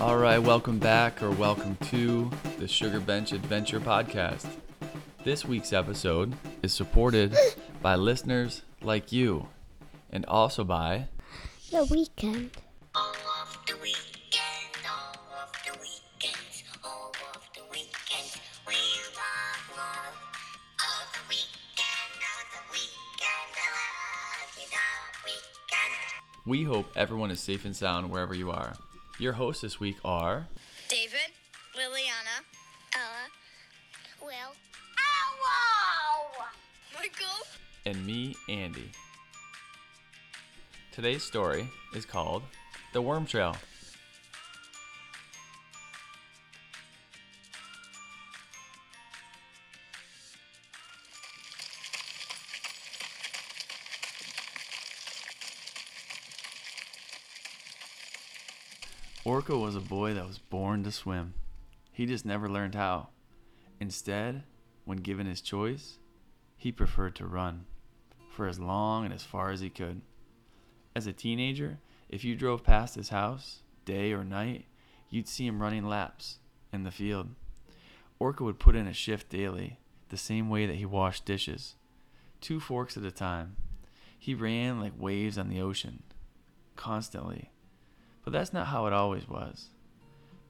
All right, welcome back or welcome to the Sugarbench Adventure Podcast. This week's episode is supported by listeners like you and also by The weekend. We love love. All the weekend, all the weekend, I love you the weekend. We hope everyone is safe and sound wherever you are. Your hosts this week are David, Liliana, Ella, Will, Michael, and me, Andy. Today's story is called The Worm Trail. Orca was a boy that was born to swim. He just never learned how. Instead, when given his choice, he preferred to run for as long and as far as he could. As a teenager, if you drove past his house, day or night, you'd see him running laps in the field. Orca would put in a shift daily, the same way that he washed dishes, two forks at a time. He ran like waves on the ocean, constantly. But that's not how it always was.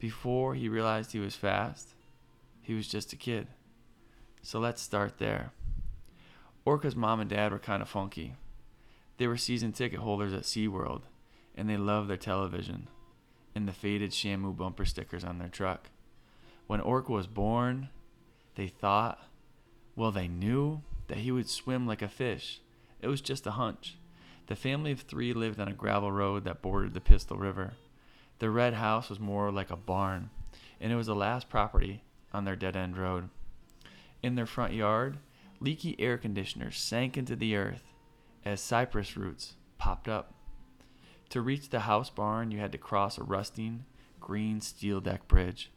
Before he realized he was fast, he was just a kid. So let's start there. Orca's mom and dad were kind of funky. They were season ticket holders at SeaWorld, and they loved their television and the faded Shamu bumper stickers on their truck. When Orca was born, they thought, well, they knew that he would swim like a fish. It was just a hunch. The family of three lived on a gravel road that bordered the Pistol River. The red house was more like a barn, and it was the last property on their dead end road. In their front yard, leaky air conditioners sank into the earth as cypress roots popped up. To reach the house barn, you had to cross a rusting, green steel deck bridge.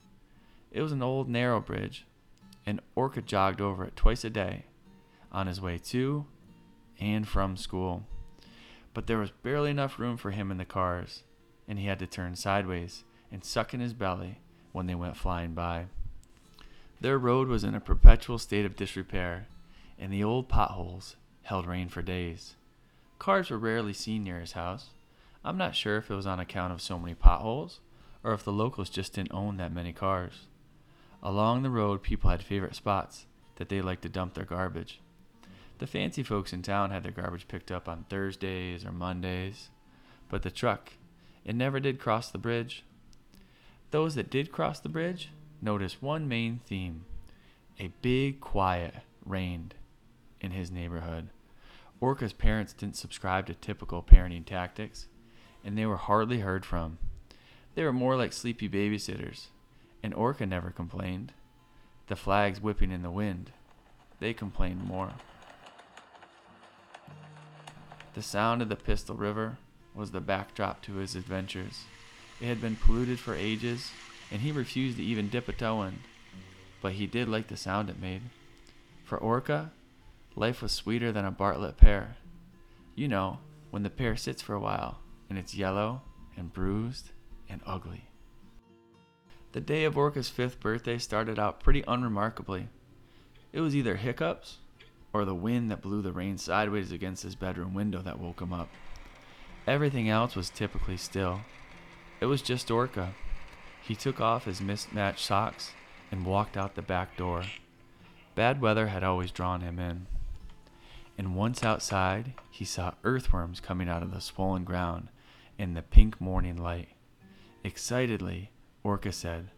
It was an old, narrow bridge, and Orca jogged over it twice a day on his way to and from school. But there was barely enough room for him in the cars, and he had to turn sideways and suck in his belly when they went flying by. Their road was in a perpetual state of disrepair, and the old potholes held rain for days. Cars were rarely seen near his house. I'm not sure if it was on account of so many potholes, or if the locals just didn't own that many cars. Along the road, people had favorite spots that they liked to dump their garbage. The fancy folks in town had their garbage picked up on Thursdays or Mondays, but the truck, it never did cross the bridge. Those that did cross the bridge noticed one main theme a big quiet reigned in his neighborhood. Orca's parents didn't subscribe to typical parenting tactics, and they were hardly heard from. They were more like sleepy babysitters, and Orca never complained. The flags whipping in the wind, they complained more. The sound of the Pistol River was the backdrop to his adventures. It had been polluted for ages, and he refused to even dip a toe in. But he did like the sound it made. For Orca, life was sweeter than a Bartlett pear. You know, when the pear sits for a while, and it's yellow and bruised and ugly. The day of Orca's fifth birthday started out pretty unremarkably. It was either hiccups or the wind that blew the rain sideways against his bedroom window that woke him up. Everything else was typically still. It was just Orca. He took off his mismatched socks and walked out the back door. Bad weather had always drawn him in. And once outside, he saw earthworms coming out of the swollen ground in the pink morning light. Excitedly, Orca said,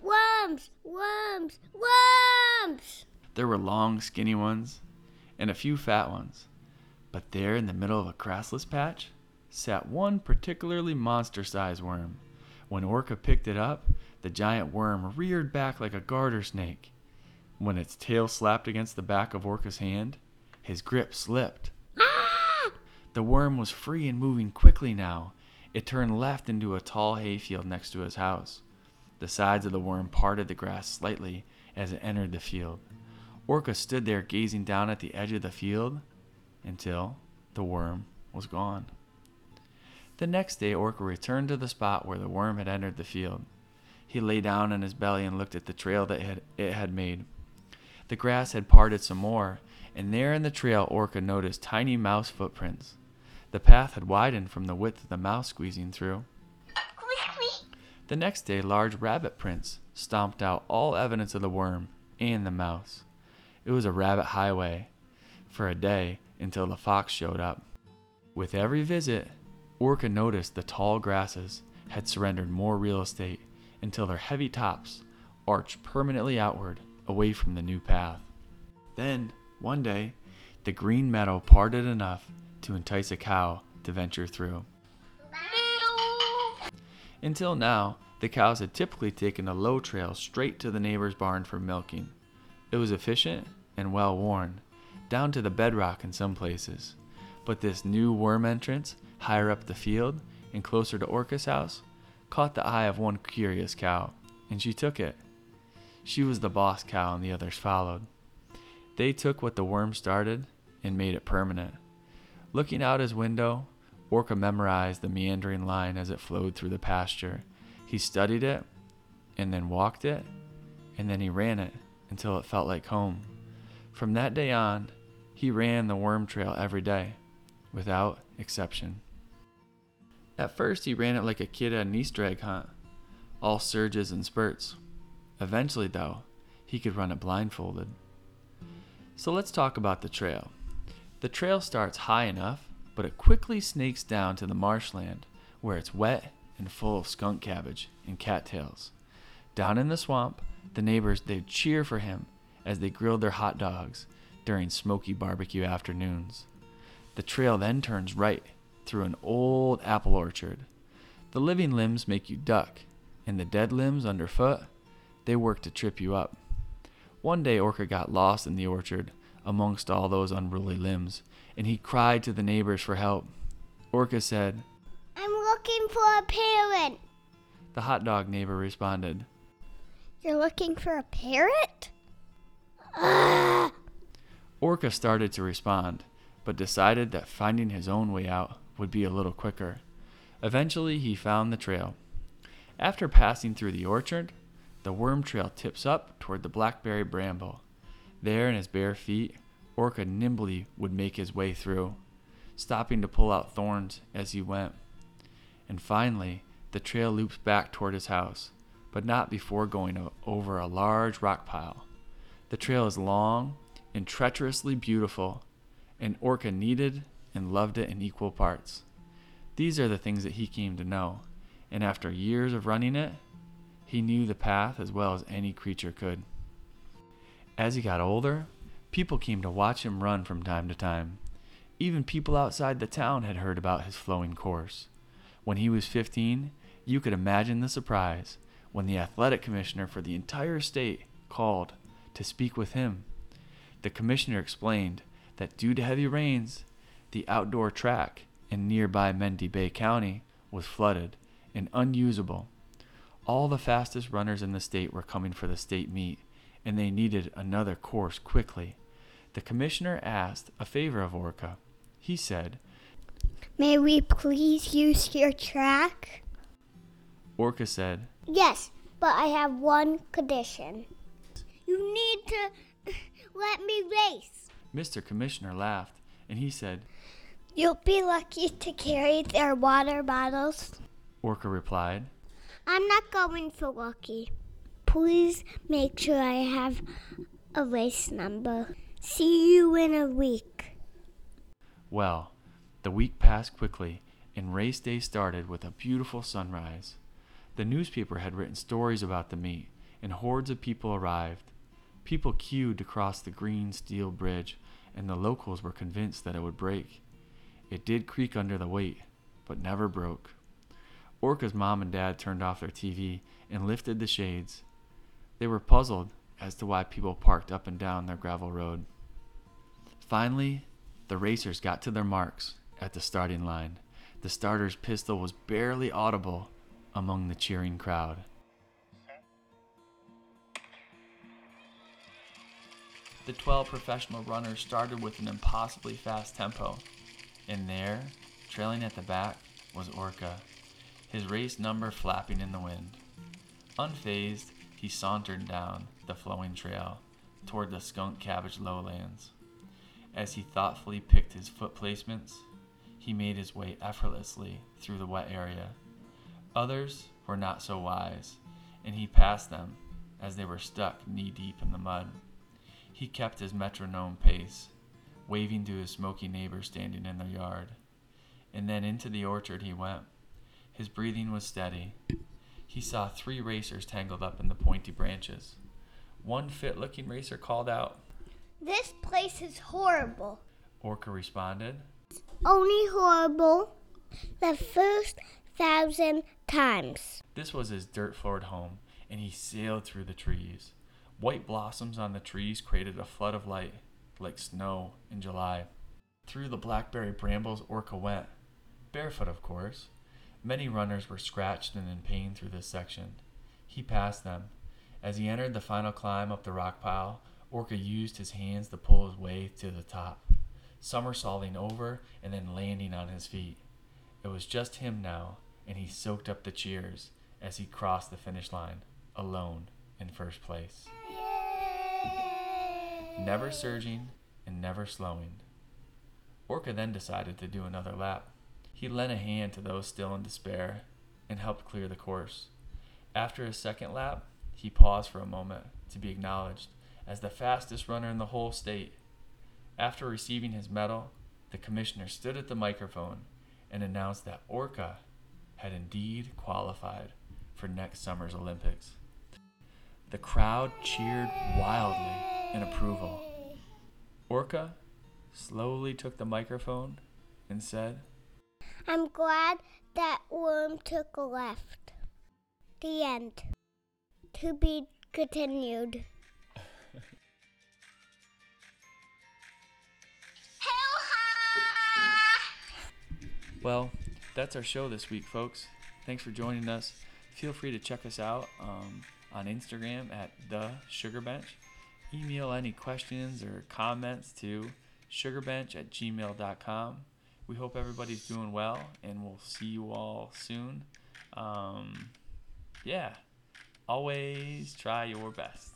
Worms! Worms! There were long, skinny ones and a few fat ones. But there in the middle of a grassless patch sat one particularly monster sized worm. When Orca picked it up, the giant worm reared back like a garter snake. When its tail slapped against the back of Orca's hand, his grip slipped. Ah! The worm was free and moving quickly now. It turned left into a tall hayfield next to his house. The sides of the worm parted the grass slightly as it entered the field. Orca stood there gazing down at the edge of the field until the worm was gone. The next day, Orca returned to the spot where the worm had entered the field. He lay down on his belly and looked at the trail that it had, made. The grass had parted some more, and there in the trail Orca noticed tiny mouse footprints. The path had widened from the width of the mouse squeezing through. The next day, large rabbit prints stomped out all evidence of the worm and the mouse. It was a rabbit highway for a day until the fox showed up. With every visit, Orca noticed the tall grasses had surrendered more real estate until their heavy tops arched permanently outward away from the new path. Then, one day, the green meadow parted enough to entice a cow to venture through. Until now, the cows had typically taken a low trail straight to the neighbor's barn for milking. It was efficient and well worn, down to the bedrock in some places. But this new worm entrance, higher up the field and closer to Orca's house, caught the eye of one curious cow, and she took it. She was the boss cow, and the others followed. They took what the worm started and made it permanent. Looking out his window, Orca memorized the meandering line as it flowed through the pasture. He studied it, and then walked it, and then he ran it until it felt like home. From that day on, he ran the worm trail every day, without exception. At first, he ran it like a kid at an Easter egg hunt, all surges and spurts. Eventually, though, he could run it blindfolded. So let's talk about the trail. The trail starts high enough, but it quickly snakes down to the marshland where it's wet and full of skunk cabbage and cattails. Down in the swamp, the neighbors they'd cheer for him as they grilled their hot dogs during smoky barbecue afternoons. The trail then turns right through an old apple orchard. The living limbs make you duck, and the dead limbs underfoot, they work to trip you up. One day Orca got lost in the orchard amongst all those unruly limbs, and he cried to the neighbors for help. Orca said, I'm looking for a parent. The hot dog neighbor responded, You're looking for a parrot? Orca started to respond, but decided that finding his own way out would be a little quicker. Eventually, he found the trail. After passing through the orchard, the worm trail tips up toward the blackberry bramble. There, in his bare feet, Orca nimbly would make his way through, stopping to pull out thorns as he went. And finally, the trail loops back toward his house, but not before going over a large rock pile. The trail is long and treacherously beautiful, and Orca needed and loved it in equal parts. These are the things that he came to know, and after years of running it, he knew the path as well as any creature could. As he got older, people came to watch him run from time to time. Even people outside the town had heard about his flowing course. When he was 15, you could imagine the surprise when the athletic commissioner for the entire state called to speak with him. The commissioner explained that due to heavy rains, the outdoor track in nearby Mendy Bay County was flooded and unusable. All the fastest runners in the state were coming for the state meet, and they needed another course quickly. The commissioner asked a favor of Orca. He said, May we please use your track? Orca said, Yes, but I have one condition. You need to let me race. Mr. Commissioner laughed, and he said, You'll be lucky to carry their water bottles. Orca replied, I'm not going for lucky. Please make sure I have a race number. See you in a week. Well, the week passed quickly, and race day started with a beautiful sunrise. The newspaper had written stories about the meet, and hordes of people arrived. People queued to cross the green steel bridge, and the locals were convinced that it would break. It did creak under the weight, but never broke. Orca's mom and dad turned off their TV and lifted the shades. They were puzzled as to why people parked up and down their gravel road. Finally, the racers got to their marks at the starting line. The starter's pistol was barely audible among the cheering crowd. The 12 professional runners started with an impossibly fast tempo. And there, trailing at the back, was Orca, his race number flapping in the wind. Unfazed, he sauntered down the flowing trail toward the skunk cabbage lowlands. As he thoughtfully picked his foot placements, he made his way effortlessly through the wet area. Others were not so wise, and he passed them as they were stuck knee deep in the mud. He kept his metronome pace, waving to his smoky neighbor standing in the yard. And then into the orchard he went. His breathing was steady. He saw three racers tangled up in the pointy branches. One fit looking racer called out. This place is horrible. Orca responded. Only horrible the first thousand times. This was his dirt floored home, and he sailed through the trees. White blossoms on the trees created a flood of light, like snow in July. Through the blackberry brambles, Orca went, barefoot, of course. Many runners were scratched and in pain through this section. He passed them. As he entered the final climb up the rock pile, Orca used his hands to pull his way to the top, somersaulting over and then landing on his feet. It was just him now, and he soaked up the cheers as he crossed the finish line, alone in first place. Never surging and never slowing. Orca then decided to do another lap. He lent a hand to those still in despair and helped clear the course. After his second lap, he paused for a moment to be acknowledged as the fastest runner in the whole state. After receiving his medal, the commissioner stood at the microphone and announced that Orca had indeed qualified for next summer's Olympics. The crowd cheered wildly in approval. Orca slowly took the microphone and said, I'm glad that worm took a left. The end. To be continued. Well, that's our show this week, folks. Thanks for joining us. Feel free to check us out um, on Instagram at the Sugarbench. Email any questions or comments to sugarbench at gmail.com. We hope everybody's doing well, and we'll see you all soon. Um, yeah, always try your best.